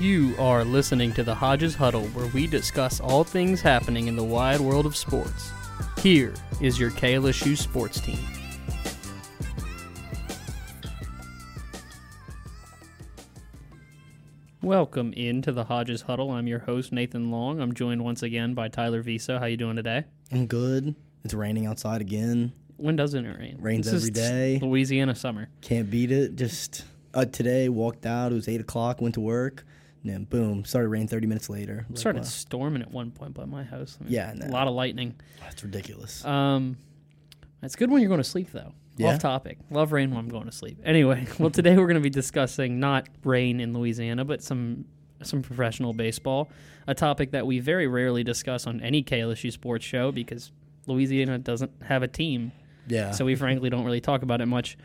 You are listening to the Hodges Huddle, where we discuss all things happening in the wide world of sports. Here is your KLSU sports team. Welcome into the Hodges Huddle. I'm your host Nathan Long. I'm joined once again by Tyler Visa. How you doing today? I'm good. It's raining outside again. When doesn't it rain? Rains every day. Louisiana summer. Can't beat it. Just uh, today, walked out. It was eight o'clock. Went to work. And then boom, started raining thirty minutes later. It Like, started wow, storming at one point by my house. I mean, Yeah, know. a lot of lightning. that's ridiculous. Um, it's good when you're going to sleep, though. Yeah. Off topic. Love rain when I'm going to sleep. Anyway, well, today we're going to be discussing not rain in Louisiana, but some some professional baseball, a topic that we very rarely discuss on any KLSU sports show because Louisiana doesn't have a team, yeah. so we frankly don't really talk about it much.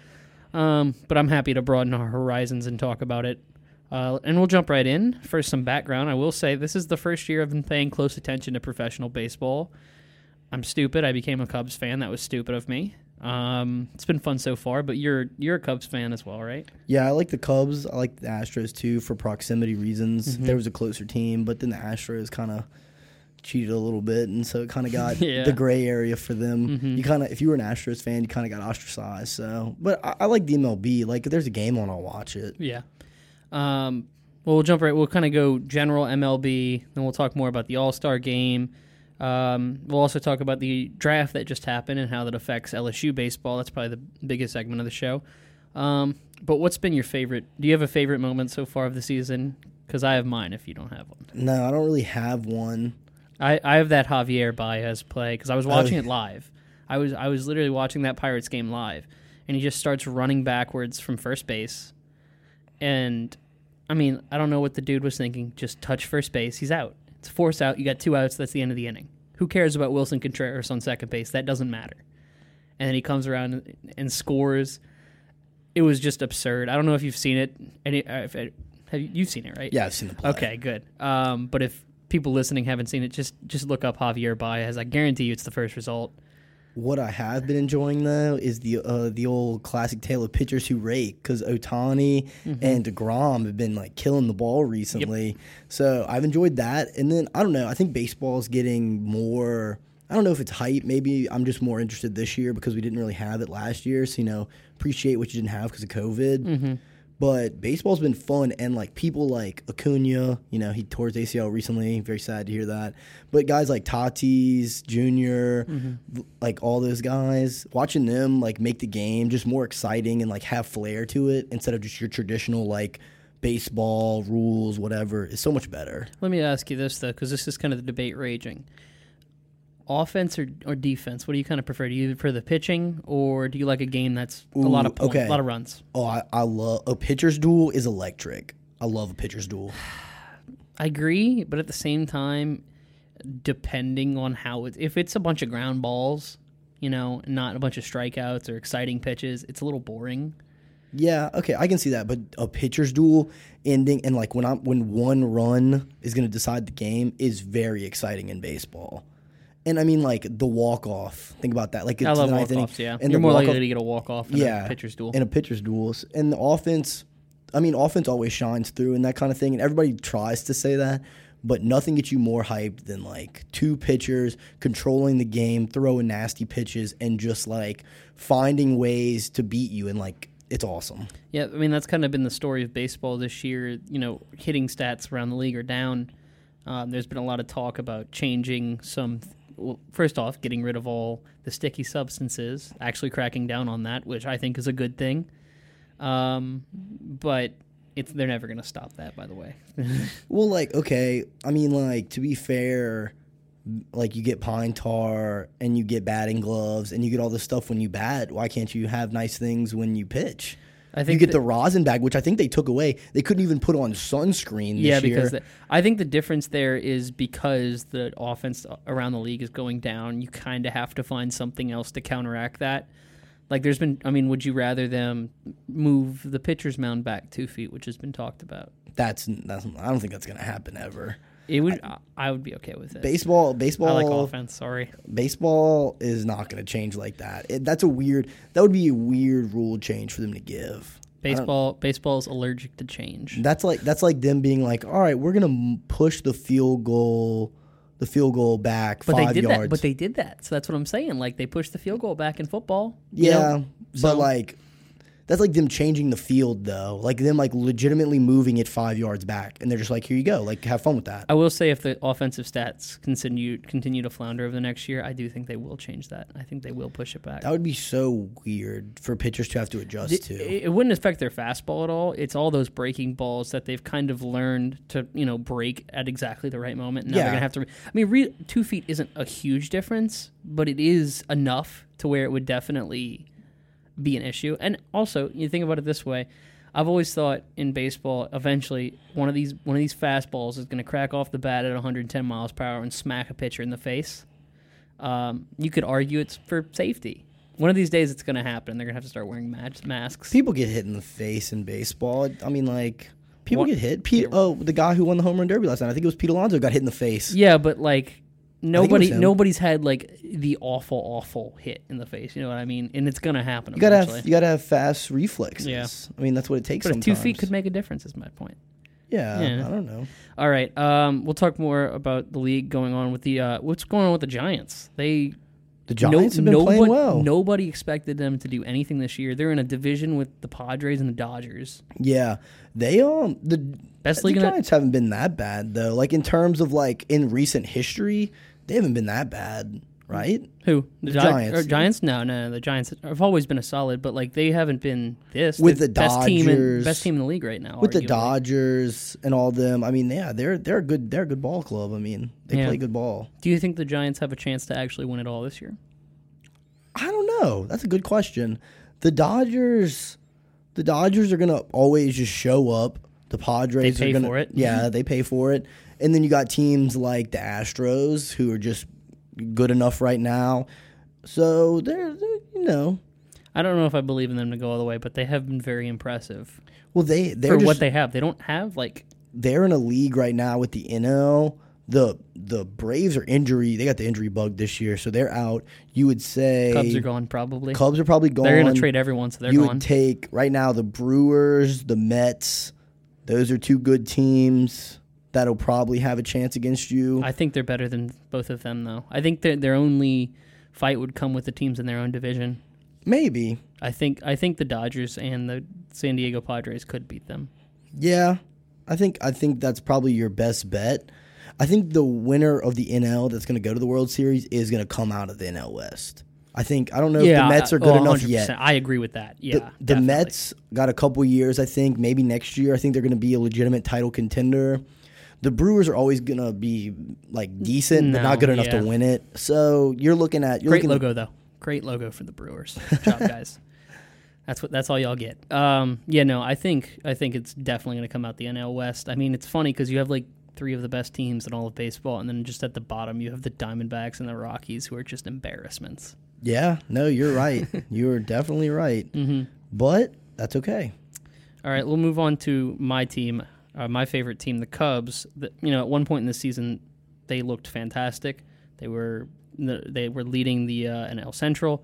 Um, but I'm happy to broaden our horizons and talk about it. Uh, and we'll jump right in. First, some background. I will say this is the first year I've been paying close attention to professional baseball. I'm stupid. I became a Cubs fan. That was stupid of me. Um, it's been fun so far, but you're you're a Cubs fan as well, right? yeah, I like the Cubs. I like the Astros too for proximity reasons. Mm-hmm. There was a closer team, but then the Astros kind of cheated a little bit, and so it kind of got Yeah. the gray area for them. Mhm. You kind of, if you were an Astros fan, you kind of got ostracized. So, but I, I like the MLB. Like, if there's a game on, I'll watch it. Yeah. Um, well, we'll jump right. We'll kind of go general MLB, then we'll talk more about the All Star game. Um, we'll also talk about the draft that just happened and how that affects LSU baseball. That's probably the biggest segment of the show. Um, but what's been your favorite? Do you have a favorite moment so far of the season? Because I have mine. If you don't have one, No, I don't really have one. I, I have that Javier Baez play because I was watching yeah. it live. I was I was literally watching that Pirates game live, and he just starts running backwards from first base, and I mean I don't know what the dude was thinking. Just touch first base, he's out. It's force out. You got two outs. That's the end of the inning. Who cares about Willson Contreras on second base? That doesn't matter. And then he comes around and, scores. It was just absurd. I don't know if you've seen it. Any, uh, if, have you, you've seen it, right? Yeah, I've seen the play. Okay, good. Um, but if people listening haven't seen it, just just look up Javier Baez. I guarantee you it's the first result. What I have been enjoying though is the uh, the old classic tale of pitchers who rake because Ohtani and Degrom have been like killing the ball recently. So I've enjoyed that, and then I don't know. I think baseball is getting more. I don't know if it's hype. Maybe I'm just more interested this year because we didn't really have it last year. So you know, appreciate what you didn't have because of COVID. But baseball's been fun, and like people like Acuna, you know, he tore his ACL recently. Very sad to hear that. But guys like Tatis junior mm-hmm. like all those guys, watching them like make the game just more exciting and like have flair to it instead of just your traditional like baseball rules, whatever, is so much better. Let me ask you this though, because this is kind of the debate raging. Offense or, or defense? What do you kind of prefer? Do you prefer the pitching, or do you like a game that's a lot of points, okay. a lot of runs? Oh, I, I love a pitcher's duel is electric. I love a pitcher's duel. I agree, but at the same time, depending on how it, if it's a bunch of ground balls, you know, not a bunch of strikeouts or exciting pitches, it's a little boring. Yeah, okay, I can see that, but a pitcher's duel ending and like when I'm when one run is going to decide the game is very exciting in baseball. And I mean like the walk off. Think about that. Like I love the ninth inning, walk offs. Yeah, and you're the more likely to get a walk off in yeah, a pitcher's duel. in a pitcher's duels, and the offense. I mean, offense always shines through and that kind of thing, and everybody tries to say that, but nothing gets you more hyped than like two pitchers controlling the game, throwing nasty pitches, and just like finding ways to beat you, and like it's awesome. Yeah, I mean that's kind of been the story of baseball this year. You know, hitting stats around the league are down. Um, there's been a lot of talk about changing some. Well, first off, getting rid of all the sticky substances, actually cracking down on that, which I think is a good thing. Um, but it's they're never going to stop that. By the way, Well, like, okay, I mean, like, to be fair, like, you get pine tar and you get batting gloves and you get all this stuff when you bat. Why can't you have nice things when you pitch? I think You get that- the rosin bag, which I think they took away. They couldn't even put on sunscreen this yeah, year. because the, I think the difference there is because the offense around the league is going down. You kind of have to find something else to counteract that. Like there's been, I mean, would you rather them move the pitcher's mound back two feet, which has been talked about? that's, that's, I don't think that's going to happen ever. It would, I, I would be okay with it. Baseball, baseball. I baseball, like offense. Sorry, baseball is not going to change like that. It, that's a weird, that would be a weird rule change for them to give. Baseball baseball's allergic to change. That's like that's like them being like, all right, we're gonna push the field goal, the field goal back But five they did yards. that. But they did that. So that's what I'm saying. Like they pushed the field goal back in football. you yeah, know? but So- like that's like them changing the field though, like them like legitimately moving it five yards back, and they're just like, here you go, like have fun with that. I will say if the offensive stats continue continue to flounder over the next year, I do think they will change that. I think they will push it back. That would be so weird for pitchers to have to adjust to. it wouldn't affect their fastball at all. It's all those breaking balls that they've kind of learned to, you know, break at exactly the right moment. Now Yeah. they're gonna have to. I mean, re, two feet isn't a huge difference, but it is enough to where it would definitely be an issue. And also, you think about it this way. I've always thought in baseball, eventually one of these one of these fastballs is going to crack off the bat at 110 miles per hour and smack a pitcher in the face. Um, you could argue it's for safety. One of these days, it's going to happen. They're going to have to start wearing masks. People get hit in the face in baseball. I mean, like people What- get hit. Pete, oh, the guy who won the home run derby last night, I think it was Pete Alonso, got hit in the face. Yeah, but like nobody, nobody's had like the awful, awful hit in the face. You know what I mean? And it's going to happen. You gotta have you gotta have fast reflexes. Yeah. I mean that's what it takes. but two feet could make a difference, is my point. Yeah, Yeah. I don't know. All right, um, we'll talk more about the league going on with the uh, what's going on with the Giants. They The Giants have been nobody, playing well. Nobody expected them to do anything this year. They're in a division with the Padres and the Dodgers. Yeah, they um the Best the league the- Giants haven't been that bad though. Like in terms of like in recent history, they haven't been that bad, right? Who the, Gi- Giants. or Giants? No, no, the Giants have always been a solid, but like they haven't been this With They're the best team in best team in the league right now. With the. Dodgers and all them, I mean, yeah, they're they're a good they're a good ball club. I mean, they Yeah. play good ball. Do you think the Giants have a chance to actually win it all this year? I don't know. That's a good question. The Dodgers, the Dodgers are gonna always just show up. The Padres They pay are gonna, for it. Yeah, mm-hmm. they pay for it. And then you got teams like the Astros who are just good enough right now. So they're, they're you know, I don't know if I believe in them to go all the way, but they have been very impressive well they they're for just, what they have. They don't have like they're in a league right now with the NL. The the Braves are injury. They got the injury bug this year, so they're out. You would say Cubs are gone probably. Cubs are probably gone. They're going to trade everyone, so they're you gone. would take right now the Brewers, the Mets. Those are two good teams that'll probably have a chance against you. I think they're better than both of them, though. I think that their only fight would come with the teams in their own division. Maybe. I think I think the Dodgers and the San Diego Padres could beat them. Yeah. I think I think that's probably your best bet. I think the winner of the NL that's going to go to the World Series is going to come out of the NL West. I think I don't know if the Mets are good oh, enough 100%. yet. I agree with that. Yeah, the, the. Mets got a couple years, I think. Maybe next year, I think they're going to be a legitimate title contender. The Brewers are always going to be like decent, but No, not good enough yeah. to win it. So you're looking at you're Great looking logo though. Great logo for the Brewers. Good job, guys. That's what. That's all y'all get. Um, yeah, no, I think I think it's definitely going to come out the NL West. I mean, it's funny because you have like three of the best teams in all of baseball, and then just at the bottom you have the Diamondbacks and the Rockies, who are just embarrassments. Yeah, no, you're right. you're definitely right. Mm-hmm. But that's okay. All right, we'll move on to my team, uh, my favorite team, the Cubs. The, you know, at one point in the season, they looked fantastic. They were they were leading the uh, NL Central.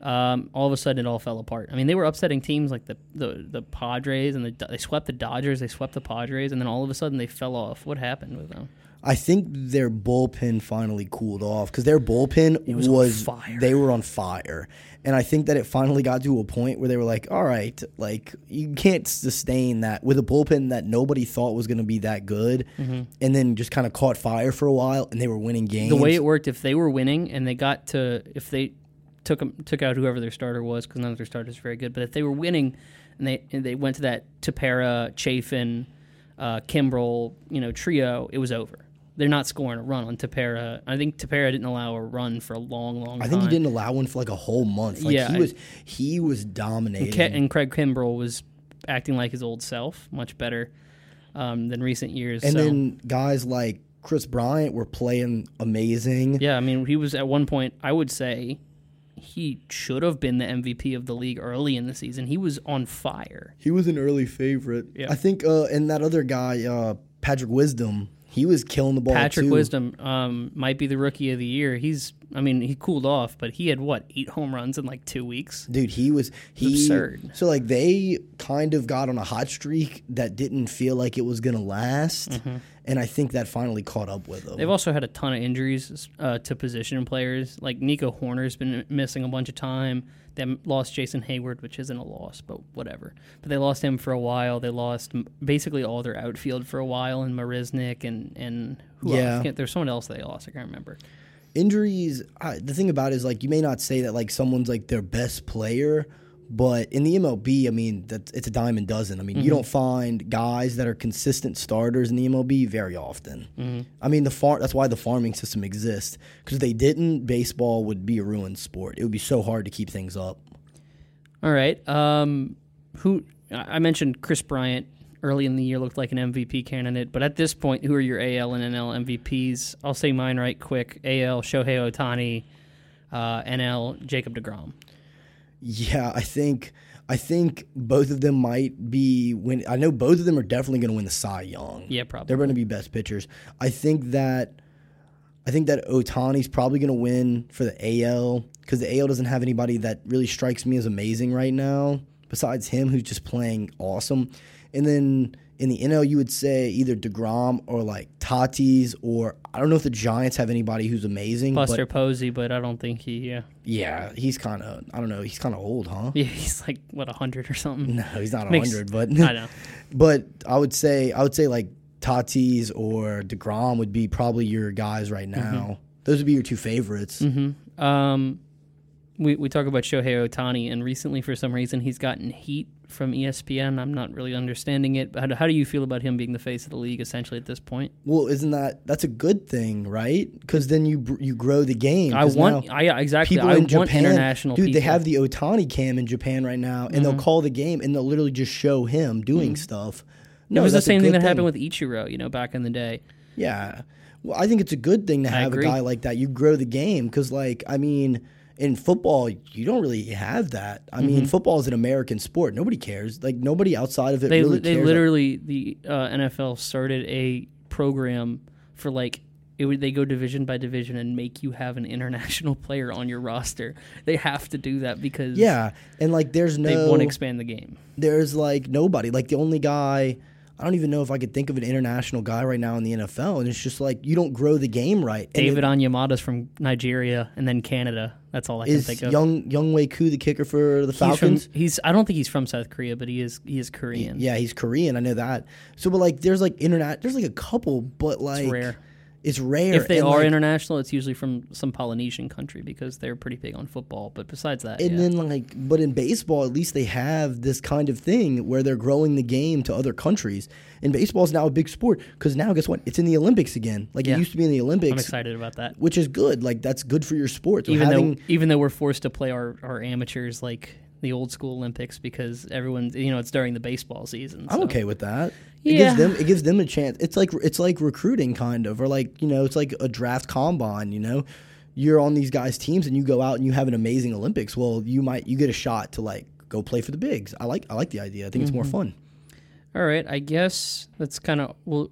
Um, all of a sudden, it all fell apart. I mean, they were upsetting teams like the the, the Padres, and the, they swept the Dodgers. They swept the Padres, and then all of a sudden, they fell off. What happened with them? I think their bullpen finally cooled off because their bullpen was was, on fire. they were on fire, and I think that it finally got to a point where they were like, "All right, like you can't sustain that with a bullpen that nobody thought was going to be that good, and then just kind of caught fire for a while, and they were winning games." The way it worked, if they were winning and they got to, if they took 'em- took out whoever their starter was, because none of their starters are very good, but if they were winning and they and they went to that Tepera, Chafin, uh, Kimbrel, you know, trio, it was over. They're not scoring a run on Tepera. I think Tepera didn't allow a run for a long, long I time. think he didn't allow one for like a whole month. Like Yeah, he I- was he was dominating. Ke- and Craig Kimbrel was acting like his old self, much better um, than recent years. And so. then guys like Kris Bryant were playing amazing. Yeah, I mean, he was at one point. I would say he should have been the MVP of the league early in the season. He was on fire. He was an early favorite. Yeah. I think uh and that other guy, uh Patrick Wisdom, he was killing the ball Patrick too. Wisdom um, might be the rookie of the year. He's I mean, he cooled off, but he had what eight home runs in like two weeks. Dude, he was he absurd. So like they kind of got on a hot streak that didn't feel like it was gonna last, and I think that finally caught up with them. They've also had a ton of injuries uh, to position players. Like Nico Hoerner's been missing a bunch of time. They lost Jason Heyward, which isn't a loss, but whatever. But they lost him for a while. They lost basically all their outfield for a while, and Marisnick and and who Yeah. else? There's someone else they lost. I can't remember. injuries I, the thing about it is like you may not say that like someone's like their best player but in the MLB I mean that it's a dime a dozen I mean you don't find guys that are consistent starters in the MLB very often I mean the far that's why the farming system exists because if they didn't baseball would be a ruined sport it would be so hard to keep things up All right. Um, who I I mentioned Kris Bryant early in the year looked like an MVP candidate, but at this point, who are your AL and NL MVPs? I'll say mine right quick. AL Shohei Ohtani, uh, NL Jacob Degrom. Yeah, I think I think both of them might be when I know both of them are definitely going to win the Cy Young. Yeah, probably. They're going to be best pitchers. I think that I think that Ohtani's probably going to win for the AL because the AL doesn't have anybody that really strikes me as amazing right now besides him, who's just playing awesome. And then in the NL, you would say either Degrom or like Tatis, or I don't know if the Giants have anybody who's amazing. Buster but Posey, but I don't think he. Yeah, yeah, he's kind of I don't know. He's kind of old, huh? yeah, he's like what hundred or something. No, he's not Makes- hundred, but I know. but I would say I would say like Tatis or Degrom would be probably your guys right Mm-hmm. now. Those would be your two favorites. Um, we we talk about Shohei Ohtani, and recently, for some reason, he's gotten heat from ESPN. I'm not really understanding it. But how, how do you feel about him being the face of the league essentially at this point? Well, isn't that that's a good thing, right? Because then you you grow the game. I want, I exactly. people I in Japan, international dude. people. They have the Ohtani cam in Japan right now, and they'll mm-hmm. call the game and they'll literally just show him doing mm-hmm. stuff. No, it was the same thing that happened with Ichiro, you know, back in the day. Yeah. Well, I think it's a good thing to have a guy like that. You grow the game because, like, I mean, in football, you don't really have that. I Mm-hmm. mean, football is an American sport. Nobody cares. Like, nobody outside of it They really they literally the uh, NFL started a program for like. It would, they go division by division and make you have an international player on your roster. They have to do that because yeah, and like, there's no they want to expand the game. there's like nobody. Like, the only guy. I don't even know if I could think of an international guy right now in the NFL, and it's just like you don't grow the game right. And David Onyemata's from Nigeria and then Canada. That's all I can think of. young Younghoe Koo the kicker for the he's from, Falcons? he's I don't think he's from South Korea, but he is he is Korean. Yeah, he's Korean. I know that. So, but like, there's like internet. There's like a couple, but like rare. It's rare. If they and, are like, international, it's usually from some Polynesian country because they're pretty big on football. But besides that, And yeah. then like, but in baseball, at least they have this kind of thing where they're growing the game to other countries. And baseball is now a big sport because now guess what? It's in the Olympics again. Like Yeah. it used to be in the I'm Olympics, excited about that. which is good. Like that's good for your sport. So even having though even though we're forced to play our, our amateurs like the old school Olympics because everyone you know it's during the baseball season. I'm okay with that. It Yeah. gives them it gives them a chance. It's like it's like recruiting kind of, or like you know, it's like a draft combine. You know, you're on these guys' teams and you go out and you have an amazing Olympics. Well, you might you get a shot to like go play for the bigs. I like I like the idea. I think it's more Mm-hmm. fun. All right, I guess that's kind of we'll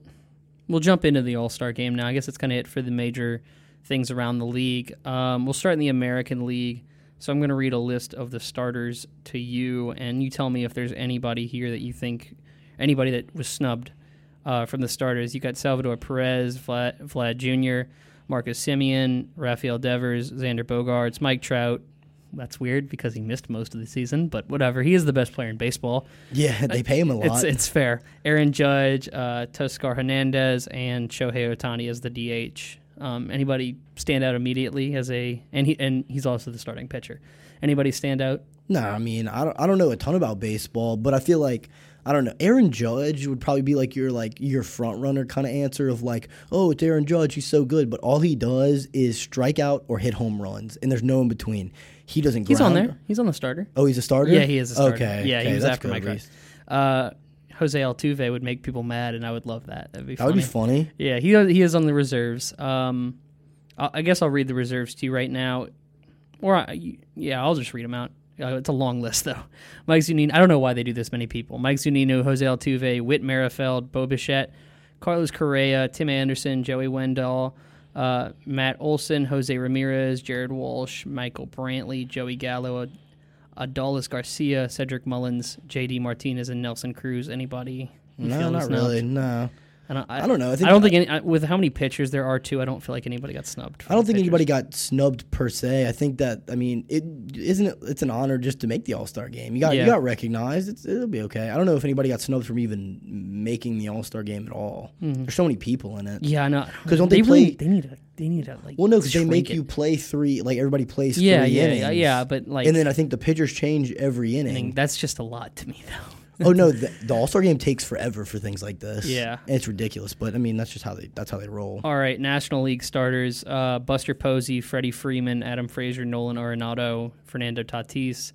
we'll jump into the All Star game now. I guess that's kind of it for the major things around the league. Um, we'll start in the American League. So I'm going to read a list of the starters to you, and you tell me if there's anybody here that you think anybody that was snubbed uh, from the starters. You got Salvador Perez, Vlad, Vlad Jr., Marcus Semien, Rafael Devers, Xander Bogaerts, Mike Trout. That's weird because he missed most of the season, but whatever. He is the best player in baseball. Yeah, they pay him a lot. It's it's fair. Aaron Judge, uh, Teoscar Hernandez, and Shohei Ohtani as the DH. Um, anybody stand out immediately as a and he and he's also the starting pitcher. Anybody stand out? no, I mean I don't I don't know a ton about baseball, but I feel like I don't know. Aaron Judge would probably be like your like your front runner kind of answer of like, oh, it's Aaron Judge, he's so good, but all he does is strike out or hit home runs, and there's no in between. He doesn't. He's on there. He's on the starter. Oh, he's a starter. Yeah, he is a starter. Okay, Yeah, okay, he was after good, Mike. Uh, Jose Altuve would make people mad, and I would love that. That'd be That funny. would be funny. Yeah, he he is on the reserves. Um, I I guess I'll read the reserves to you right now, or I, yeah, I'll just read them out. Uh, it's a long list though. Mike Zunino. I don't know why they do this many people. Mike Zunino, Jose Altuve, Whit Merrifield, Bo Bichette, Carlos Correa, Tim Anderson, Joey Wendle, Uh, Matt Olson, Jose Ramirez, Jared Walsh, Michael Brantley, Joey Gallo, Adolis Garcia, Cedric Mullins, J.D. Martinez, and Nelson Cruz. Anybody? No, not snubbed? really. No, I don't, I, I don't know. I think I don't think any, I, with how many pitchers there are too. I don't feel like anybody got snubbed. I don't think anybody got snubbed per se. I think that I mean it isn't it, it's an honor just to make the All Star game. You got Yeah. you got recognized. It's, it'll be okay. I don't know if anybody got snubbed from even making the All Star game at all. Mm-hmm. There's so many people in it. Yeah, I know. 'Cause don't they really, play- They need to. They need to like. Well, no, because they make it. you play three. Like everybody plays. Yeah, three yeah, innings. yeah, yeah. But like, and then I think the pitchers change every I mean, inning. that's just a lot to me, though. oh no, the, the All Star game takes forever for things like this. Yeah. And it's ridiculous. But I mean, that's just how they that's how they roll. All right, National League starters: uh, Buster Posey, Freddie Freeman, Adam Frazier, Nolan Arenado, Fernando Tatis,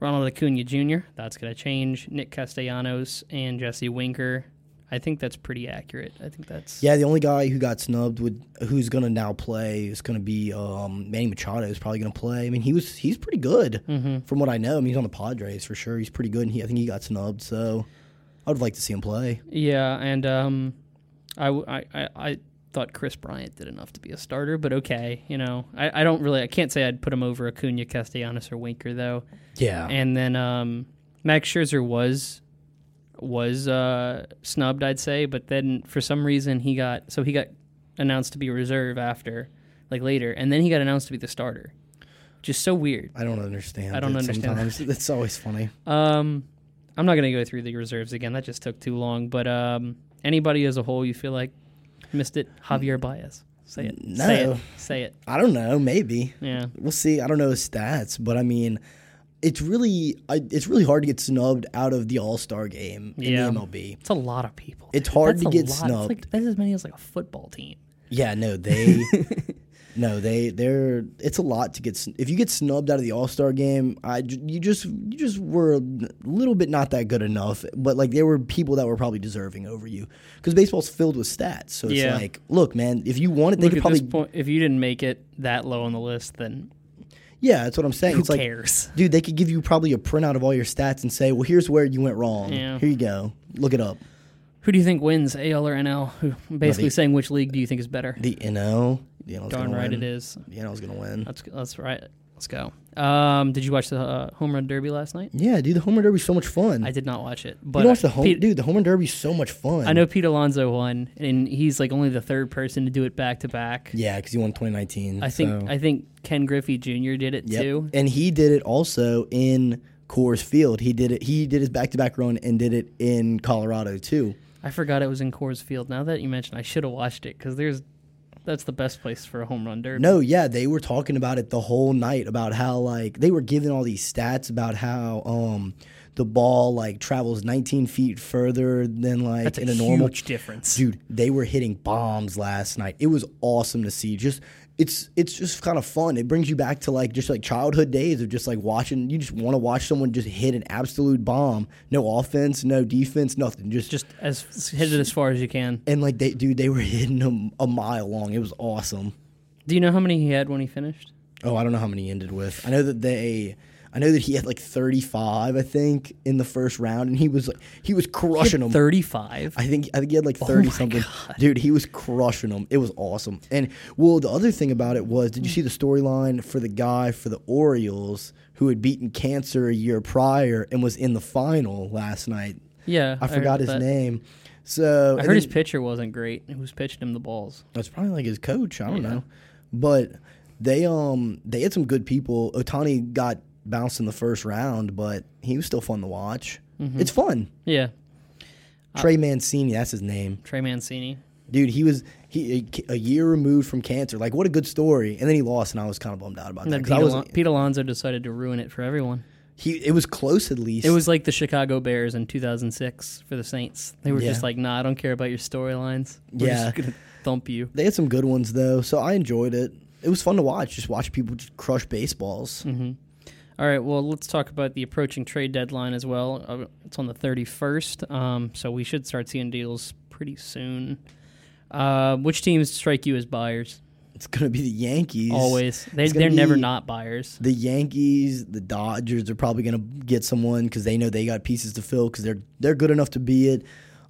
Ronald Acuna Jr. That's gonna change. Nick Castellanos and Jesse Winker. I think that's pretty accurate. I think that's Yeah, the only guy who got snubbed with who's gonna now play is gonna be um, Manny Machado is probably gonna play. I mean, he was he's pretty good Mm-hmm. from what I know. I mean, he's on the Padres for sure. He's pretty good, and he, I think he got snubbed. So I would like to see him play. Yeah, and um, I, I, I, I thought Kris Bryant did enough to be a starter, but okay, you know, I, I don't really, I can't say I'd put him over Acuna, Castellanos, or Winker though. Yeah, And then um, Max Scherzer was was uh, snubbed, I'd say, but then for some reason he got so he got announced to be reserve after, like later, and then he got announced to be the starter, Just so weird. I don't understand. I don't understand Sometimes it's always funny. Um, I'm not gonna go through the reserves again. That just took too long. But um, anybody as a whole, you feel like missed it? Javier Baez. Say it. Say No. it. Say it. I don't know. Maybe Yeah. we'll see. I don't know his stats, but I mean, it's really I, it's really hard to get snubbed out of the All Star game in the MLB. It's a lot of people. It's hard to get lot. snubbed. It's like, that's as many as like a football team. Yeah, no, they, no, they, they're. It's a lot to get. If you get snubbed out of the All Star game, I, you just, you just were a little bit not that good enough. But like, there were people that were probably deserving over you because baseball's filled with stats. So it's Yeah. like, look, man, if you want it, they Look could probably. point. If you didn't make it that low on the list, then Yeah, that's what I'm saying. who it's like, cares? dude, they could give you probably a printout of all your stats and say, well, here's where you went wrong. Yeah. Here you go. Look it up. Who do you think wins, AL or NL? Who, basically the- saying which league do you think is better? The NL, the NL's Darn right win. it is. The NL's gonna win. That's that's right. Let's go. Um, did you watch the uh, home run derby last night? Yeah, dude, the home run derby's so much fun. I did not watch it, but don't watch the home, Pete- dude. The home run derby's so much fun. I know Pete Alonso won, and he's like only the third person to do it back to back. Yeah, because he won 2019. I think so- I think Ken Griffey Jr. did it Yep. too. and he did it also in Coors Field. He did it. He did his back to back run and did it in Colorado too. I forgot it was in Coors Field. Now that you mentioned, I should have watched it because there's that's the best place for a home run derby. No, yeah, they were talking about it the whole night about how like they were giving all these stats about how um the ball like travels 19 feet further than like that's in a normal huge difference. dude they were hitting bombs last night it was awesome to see just it's it's just kind of fun. It brings you back to like just like childhood days of just like watching you just want to watch someone just hit an absolute bomb. No offense no defense nothing just Just as hit it as far as you can. and like they dude they were hitting them a mile long. It was awesome. Do you know how many he had when he finished? oh i don't know how many he ended with. I know that they I know that he had like 35, I think, in the first round, and he was like he was crushing them. Thirty-five. I think I think he had like thirty my something. God. Dude, he was crushing them. It was awesome. And well, the other thing about it was, did you see the storyline for the guy for the Orioles who had beaten cancer a year prior and was in the final last night? Yeah, I forgot his that. name. So I heard his pitcher wasn't great. Who's pitching him the balls? that's probably like his coach. I don't Yeah. know, but they um they had some good people. Ohtani got bounced in the first round, but he was still fun to watch. Mm-hmm. It's fun. Yeah, Trey Mancini, that's his name. Trey Mancini. dude he was he a, a year removed from cancer like what a good story and then he lost and i was kind of bummed out about And that Pete, I was, Alon- Pete Alonso decided to ruin it for everyone. he it was close at least It was like the Chicago Bears in 2006 for the Saints. They were Yeah. just like, "Nah, I don't care about your storylines. We're Yeah. just gonna thump you." they had some good ones though so i enjoyed it it was fun to watch just watch people just crush baseballs Mm-hmm. All right, well, let's talk about the approaching trade deadline as well. Uh, it's on the 31st, um, so we should start seeing deals pretty soon. Uh, which teams strike you as buyers? it's gonna be the yankees Always, They, they're never not buyers. the yankees the dodgers are probably gonna get someone because they know they got pieces to fill because they're they're good enough to be it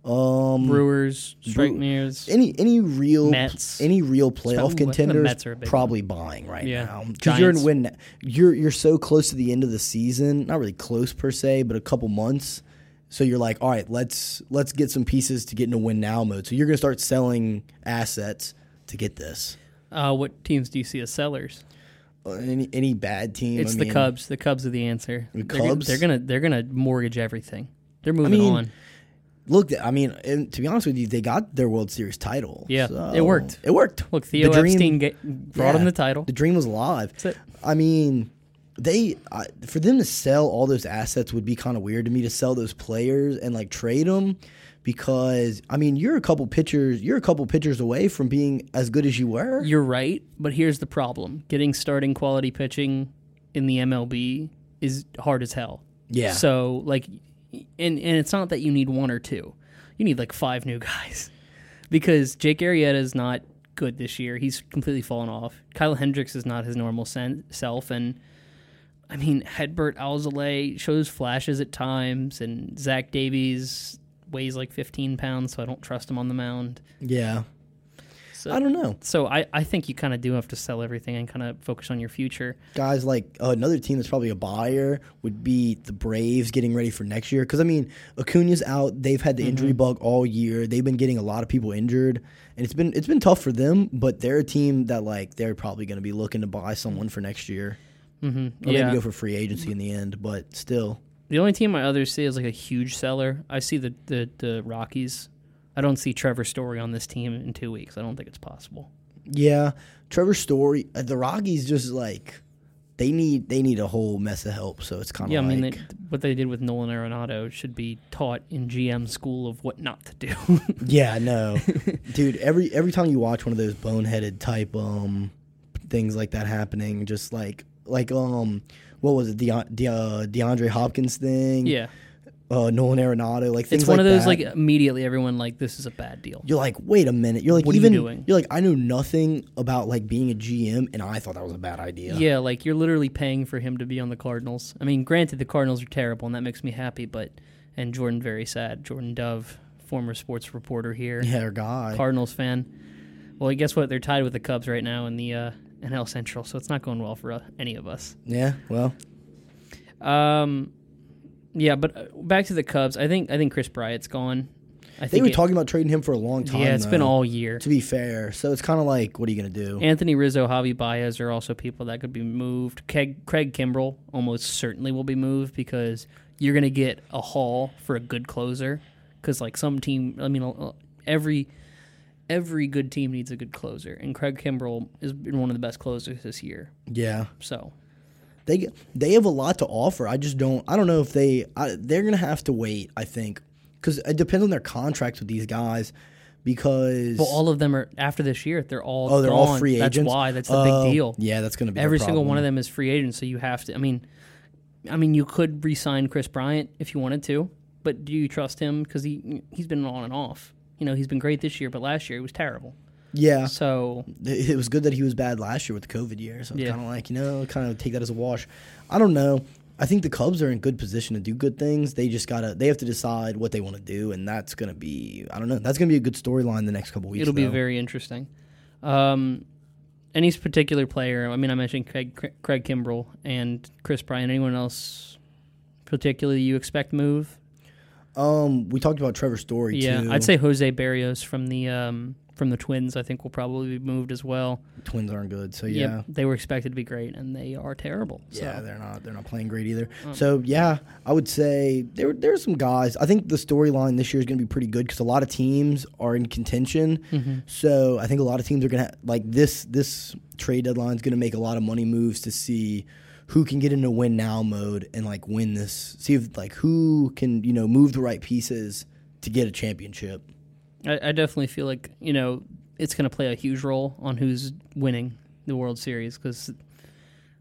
Um, Brewers strike Brew- any any real Mets. any real probably playoff the contenders Mets are a big probably buying right Yeah. now because you're in Giants. win you're you're so close to the end of the season not really close per se but a couple months so you're like all right let's let's get some pieces to get into win now mode so you're gonna start selling assets to get this uh, what teams do you see as sellers? Uh, any any bad team It's I the mean, Cubs. The Cubs are the answer. The They're gonna- Cubs? They're gonna they're gonna mortgage everything. They're moving mean, on. Look I mean and to be honest with you they got their World Series title Yeah, so it worked. it worked Look, Theo The dream- Epstein ga- brought Yeah. him the title. The dream was alive. That's it. I mean, they I, for them to sell all those assets would be kind of weird to me to sell those players and like trade them because I mean you're a couple pitchers you're a couple pitchers away from being as good as you were. You're right, but here's the problem: getting starting quality pitching in the MLB is hard as hell. Yeah. So like, and and it's not that you need one or two; you need like five new guys, because Jake Arrieta is not good this year. He's completely fallen off. Kyle Hendricks is not his normal sen- self, and I mean Adbert Alzolay shows flashes at times, and Zach Davies weighs like 15 pounds, so I don't trust him on the mound. yeah. So, I don't know. so I, I think you kind of do have to sell everything and kind of focus on your future. Guys like uh, another team that's probably a buyer would be the Braves getting ready for next year because I mean Acuna's out. They've had the Mm-hmm. injury bug all year. They've been getting a lot of people injured, and it's been it's been tough for them. But they're a team that like they're probably going to be looking to buy someone for next year. Mm-hmm. Or Yeah. maybe go for free agency in the end, but still. The only team I others see is like a huge seller. I see the, the, the Rockies. I don't see Trevor Story on this team in two weeks. I don't think it's possible. Yeah, Trevor Story, uh, the Rockies just like they need they need a whole mess of help. So it's kind of Yeah, I like mean, they, what they did with Nolan Arenado should be taught in GM school of what not to do. yeah, no, dude. Every every time you watch one of those boneheaded type um things like that happening, just like like um what was it, De, De, uh, DeAndre Hopkins thing? yeah, uh, Nolan Arenado, like things like that. it's one like of those that. like immediately everyone like this is a bad deal. You're like, wait a minute. You're like, What are you even doing? are like, I know nothing about like being a GM, and I thought that was a bad idea. Yeah, like you're literally paying for him to be on the Cardinals. I mean, granted, the Cardinals are terrible, and that makes me happy. But and Jordan very sad. Jordan Dove, former sports reporter here, yeah, our guy. Cardinals fan. Well, guess what? They're tied with the Cubs right now in the uh, NL Central, so it's not going well for uh, any of us. yeah, well, Um, yeah, but uh, back to the Cubs. I think I think Kris Bryant's gone. I they think were it- talking about trading him for a long time. Yeah, it's been all year. To be fair, so it's kind of like, what are you gonna do? Anthony Rizzo, Javi Baez are also people that could be moved. Craig, Craig Kimbrel almost certainly will be moved because you're going to get a haul for a good closer. Because like some team, I mean, uh, every every good team needs a good closer, and Craig Kimbrel has been one of the best closers this year. yeah, So they they have a lot to offer. I just don't. I don't know if they. I, they're gonna have to wait. I think because it depends on their contracts with these guys. Because Well, all of them are after this year. They're all oh, they're all gone. free That's agents. why. That's the Oh, big deal. Yeah, that's gonna be Every single one of them is free agents, so you have to. I mean, I mean, you could re-sign Kris Bryant if you wanted to, but do you trust him? Because he he's been on and off. You know, he's been great this year, but last year he was terrible. Yeah, So it was good that he was bad last year with the COVID year. So Yeah. kind of like you know, kind of take that as a wash. I don't know. I think the Cubs are in good position to do good things. They just gotta. They have to decide what they want to do, and that's gonna be. I don't know. That's gonna be a good storyline the next couple weeks. it'll be very interesting. Um, any particular player? I mean, I mentioned Craig, Craig Kimbrel and Kris Bryant. Anyone else particularly you expect move? Um, we talked about Trevor Story Yeah, too. I'd say Jose Berrios from the um, from the Twins. I think will probably be moved as well. Twins aren't good. So Yep, yeah. they were expected to be great, and they are terrible. Yeah, they're not. They're not playing great either. Um, so yeah, I would say there there are some guys. I think the storyline this year is going to be pretty good because a lot of teams are in contention. Mhm. So I think a lot of teams are going to like this. This trade deadline is going to make a lot of money moves to see who can get into win now mode and like win this. See if like who can you know move the right pieces to get a championship. I, I definitely feel like you know it's going to play a huge role on who's winning the World Series because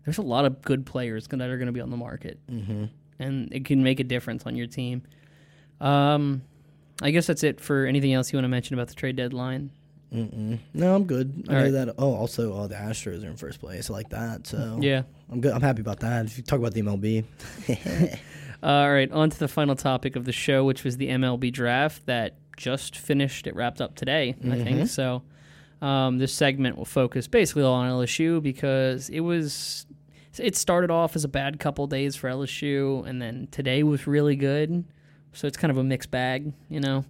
there's a lot of good players that are going to be on the market, Mm-hmm. and it can make a difference on your team. Um, I guess that's it for anything else you want to mention about the trade deadline. Mm-mm. No, I'm good. I All know right. that. Oh, also, uh, the Astros are in first place. I like that. So Yeah. I'm good. I'm happy about that. If you talk about the MLB, All right, on to the final topic of the show, which was the MLB draft that just finished. It wrapped up today, I think. So, um, this segment will focus basically all on LSU because it was. It started off as a bad couple days for LSU, and then today was really good. So it's kind of a mixed bag, you know.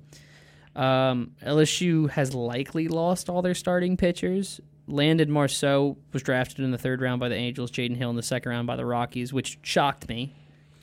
Um, LSU has likely lost all their starting pitchers. Landon Marceaux was drafted in the third round by the Angels, Jaden Hill in the second round by the Rockies, which shocked me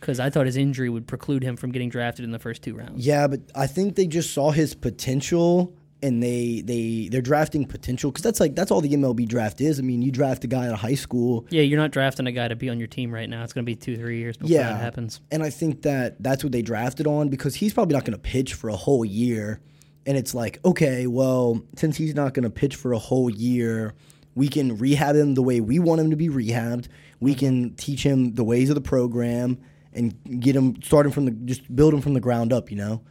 because I thought his injury would preclude him from getting drafted in the first two rounds. Yeah, but I think they just saw his potential and they they they're drafting potential because that's like that's all the MLB draft is. I mean, you draft a guy out of high school, Yeah, you're not drafting a guy to be on your team right now. It's going to be two, three years before Yeah. that happens. and I think that that's what they drafted on because he's probably not going to pitch for a whole year. And it's like, okay, well, since he's not going to pitch for a whole year, we can rehab him the way we want him to be rehabbed. We mm-hmm. can teach him the ways of the program and get him start him from the just build him from the ground up. You know.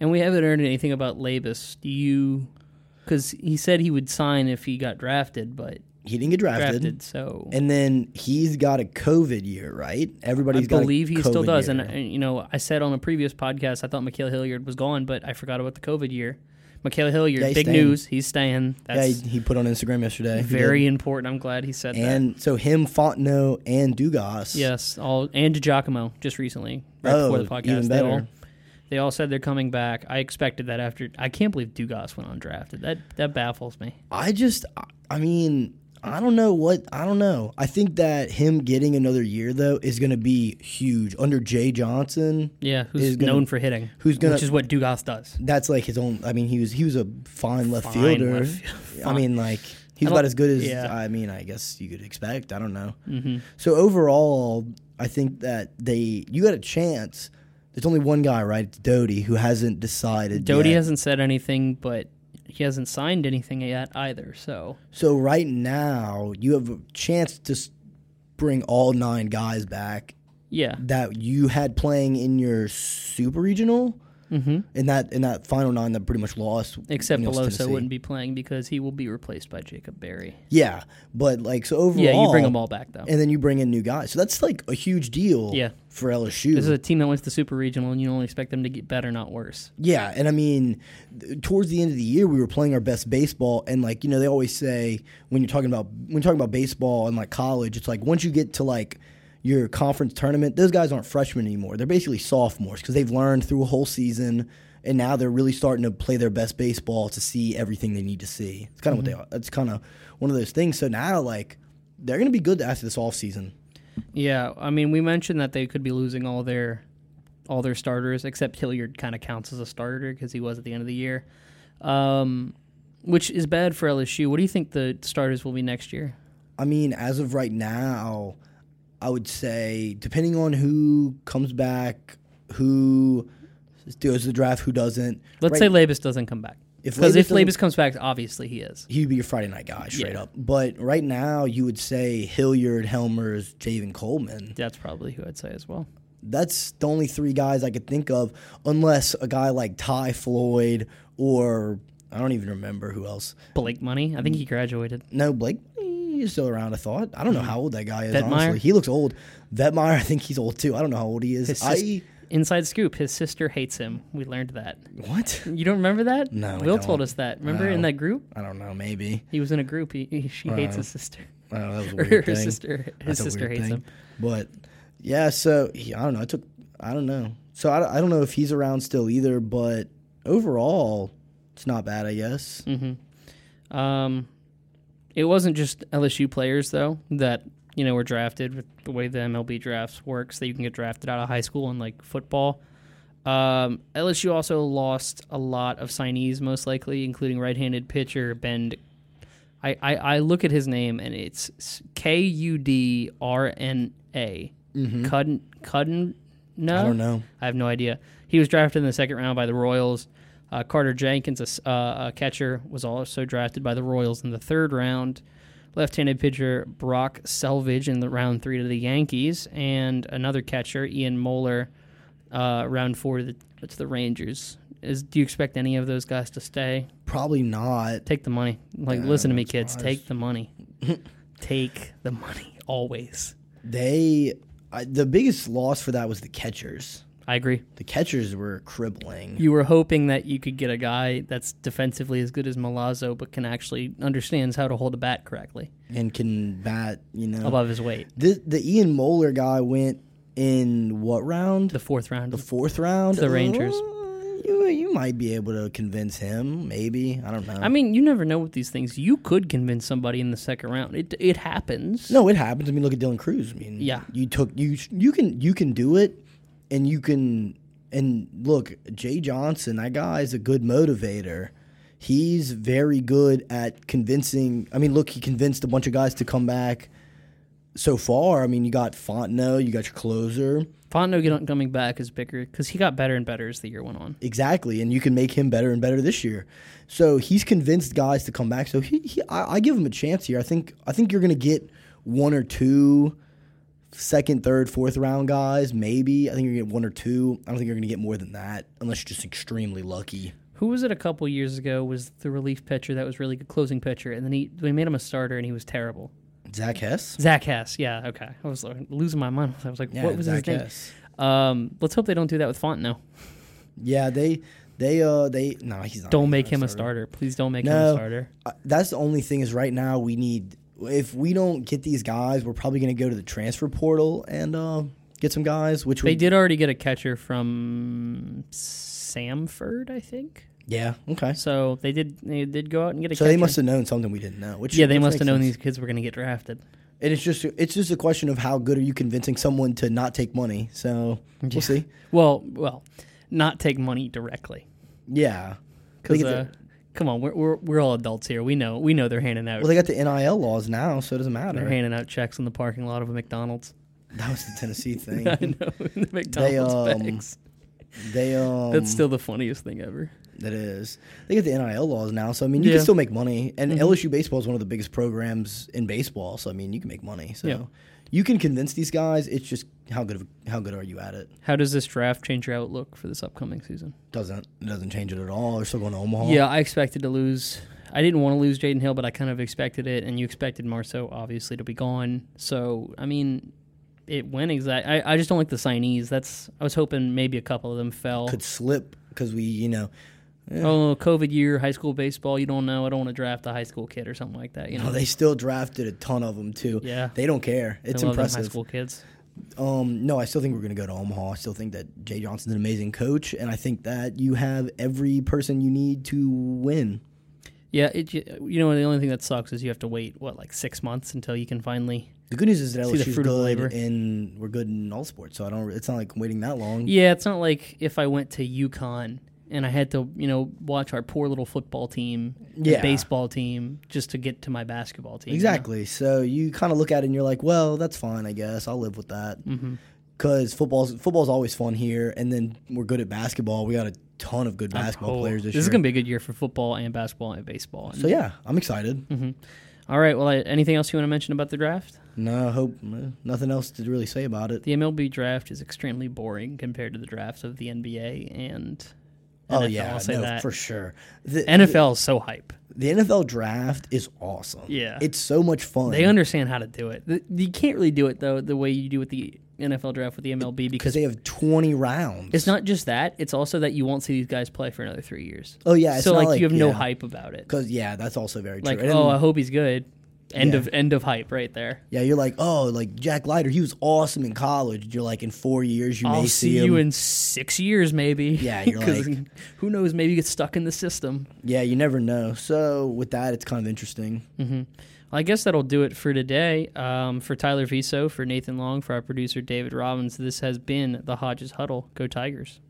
And we haven't heard anything about Labas. Do you? Because he said he would sign if he got drafted, but He didn't get drafted. drafted. So And then he's got a COVID year, right? I Everybody's got. a believe he still COVID does. year. And, and, you know, I said on a previous podcast I thought Mikhail Hilliard was gone, but I forgot about the COVID year. Mikhail Hilliard, Yeah, he's big staying. news. He's staying. yeah, That's he, he put on Instagram yesterday. He very did. important. I'm glad he said that. And so him, Fontenot, and Dugas. Yes, all and DiGiacomo just recently, right Oh, before the podcast. even They all, better. they all said they're coming back. I expected that after. I can't believe Dugas went undrafted. That that baffles me. I just, I- I mean, I don't know what, I don't know. I think that him getting another year though is going to be huge under Jay Johnson. Yeah, who's Is gonna- known for hitting? who's gonna- which is what Dugas does. That's like his own. I mean, he was he was a fine left Fine fielder. left I mean, like he's about as good as yeah. I mean, I guess you could expect. I don't know. hmm So overall, I think that they you got a chance. There's only one guy, right? It's Doughty who hasn't decided. Doughty hasn't said anything, but he hasn't signed anything yet either. So So right now, you have a chance to bring all nine guys back yeah, that you had playing in your super regional. Hmm In that in that final nine that pretty much lost, except Pelosa wouldn't be playing because he will be replaced by Jacob Berry. Yeah, but like so overall, Yeah, you bring them all back though. and then you bring in new guys. So that's like a huge deal. Yeah. for LSU. This is a team that wins the Super Regional, and you only expect them to get better, not worse. Yeah, and I mean, th- towards the end of the year, we were playing our best baseball, and like you know, they always say when you're talking about when you're talking about baseball and like college, it's like once you get to like your conference tournament, those guys aren't freshmen anymore; they're basically sophomores because they've learned through a whole season, and now they're really starting to play their best baseball to see everything they need to see. It's kind of what they are. It's kind of one of those things. So now, like, they're going to be good after this off season. Yeah, I mean, we mentioned that they could be losing all their all their starters, except Hilliard kind of counts as a starter because he was at the end of the year, um, which is bad for LSU. What do you think the starters will be next year? I mean, as of right now, I would say depending on who comes back, who does the draft, who doesn't. Let's right, say Labas doesn't come back. if Because if Labas comes back, obviously he is. he'd be your Friday night guy straight Yeah. up. But right now, you would say Hilliard, Hellmers, Javen Coleman. That's probably who I'd say as well. That's the only three guys I could think of, unless a guy like Ty Floyd or I don't even remember who else. Blake Money, I think he graduated. No, Blake he's still around. I thought. I don't know how old that guy is. Honestly, he looks old. Vetmeyer, I think he's old too. I don't know how old he is. His I Inside scoop: His sister hates him. We learned that. what? You don't remember that? No, Will told us that. Remember in that group? I don't know. Maybe. He was in a group. He, he she hates his sister. I that was a weird her thing. sister. His That's sister hates thing. him. But yeah, so he, I don't know. I took. I don't know. So I, I don't know if he's around still either. But overall, it's not bad. I guess. Mm-hmm. Um, it wasn't just LSU players though that you know were drafted with the way the MLB drafts works. That you can get drafted out of high school and like football. Um, LSU also lost a lot of signees, most likely, including right-handed pitcher Ben. I, I, I look at his name and it's K U D R N A. Cudden Cudden. No, Mm-hmm. I don't know. I have no idea. He was drafted in the second round by the Royals. Uh, Carter Jenkins, a, uh, a catcher, was also drafted by the Royals in the third round. Left-handed pitcher Brock Selvidge in the round three to the Yankees, and another catcher Ian Moeller, uh, round four to the, to the Rangers. Is do you expect any of those guys to stay? Probably not. Take the money. Like, Yeah, listen to me, kids. wise. Take the money. Take the money always. They. I, the biggest loss for that was the catchers. I agree. The catchers were crippling. You were hoping that you could get a guy that's defensively as good as Milazzo, but can actually understands how to hold a bat correctly and can bat, you know. above his weight. The the Ian Moeller guy went in what round? The fourth round. The fourth round. To the Rangers. Uh, you you might be able to convince him. Maybe I don't know. I mean, you never know with these things. You could convince somebody in the second round. It it happens. no, it happens. I mean, look at Dylan Crews. I mean, Yeah. you took you you can you can do it, and you can and look, Jay Johnson. That guy is a good motivator. He's very good at convincing. I mean, look, he convinced a bunch of guys to come back. So far, I mean, you got Fontenot, you got your closer. Fondo get- coming back is bigger because he got better and better as the year went on. Exactly, and you can make him better and better this year. So he's convinced guys to come back. So he, he I, I give him a chance here. I think I think you're going to get one or two second, third, fourth round guys. Maybe I think you're going to get one or two. I don't think you're going to get more than that unless you're just extremely lucky. Who was it a couple years ago? Was the relief pitcher that was really good closing pitcher, and then he they made him a starter and he was terrible. Zach Hess. Zach Hess, yeah, okay. I was like, losing my mind. I was like, Yeah, what was Zach his name? Hess. Um, let's hope they don't do that with Fontenot. Yeah, they they uh they no he's not. Don't make him a starter. Please don't make him a starter. Uh, That's the only thing is right now we need if we don't get these guys, we're probably going to go to the transfer portal and uh, get some guys. Which They would, did already get a catcher from Samford, I think. Yeah. Okay. So they did they did go out and get a So catcher. they must have known something we didn't know. Which yeah, they must have known sense. these kids were going to get drafted. And it's just it's just a question of how good are you convincing someone to not take money. So Yeah. we'll see. Well, well, not take money directly Yeah. because uh, come on, we're, we're we're all adults here. We know we know they're handing out Well, they got the NIL laws now, so it doesn't matter. they're handing out checks in the parking lot of a McDonald's. That was the Tennessee thing. I know the McDonald's um, bags. They um That's still the funniest thing ever. that is. They get the NIL laws now, so I mean you Yeah. can still make money. And Mhm. LSU baseball is one of the biggest programs in baseball, so I mean you can make money. So Yeah. You can convince these guys. It's just how good of, how good are you at it? How does this draft change your outlook for this upcoming season? Doesn't it doesn't change it at all. They're still going to Omaha. Yeah, I expected to lose. I didn't want to lose Jaden Hill, but I kind of expected it, and you expected Marceaux obviously to be gone. So I mean, it went exactly. I, I just don't like the signees. That's I was hoping maybe a couple of them fell. could slip because we you know. Eh. Oh, COVID year, high school baseball. You don't know. I don't want to draft a high school kid or something like that. You know, No, they still drafted a ton of them too. yeah, They don't care. It's I love them impressive. High school kids. Um, no, I still think we're going to go to Omaha. I still think that Jay Johnson's an amazing coach, and I think that you have every person you need to win. Yeah, it. You know, the only thing that sucks is you have to wait what like six months until you can finally. The good news is that LSU's good labor. and we're good in all sports, so I don't. It's not like waiting that long. Yeah, it's not like if I went to UConn and I had to, you know, watch our poor little football team, Yeah. baseball team, just to get to my basketball team. you know? Exactly. So you kind of look at it and you're like, well, that's fine, I guess. I'll live with that. Because football's football's always fun here, and then we're good at basketball. We got a ton of good basketball Oh, players this, this is gonna be a good year for football and basketball and baseball. so yeah, I'm excited. hmm All right. Well, I, anything else you want to mention about the draft? No, I hope no, nothing else to really say about it. The MLB draft is extremely boring compared to the drafts of the NBA and. Oh yeah, I'll say no, that. for sure. The, NFL is so hype. The NFL draft is awesome. Yeah. It's so much fun. They understand how to do it. You can't really do it though the way you do with the NFL draft with the MLB because because they have 20 rounds. it's not just that; it's also that you won't see these guys play for another three years. Oh yeah, it's so not like, you have no hype about it. Cuz yeah, that's also very Like, true. And oh, I hope he's good. End Yeah. of end of hype right there. yeah, you're like, "Oh, like Jack Leiter, he was awesome in college." You're like in 4 years you I'll may see see him. you in six years, maybe. Yeah, you're like- who knows? Maybe you get stuck in the system. yeah, you never know. So with that, it's kind of interesting. hmm Well, I guess that'll do it for today. Um, for Tyler Viso, for Nathan Long, for our producer David Robbins, this has been the Hodges Huddle. Go Tigers.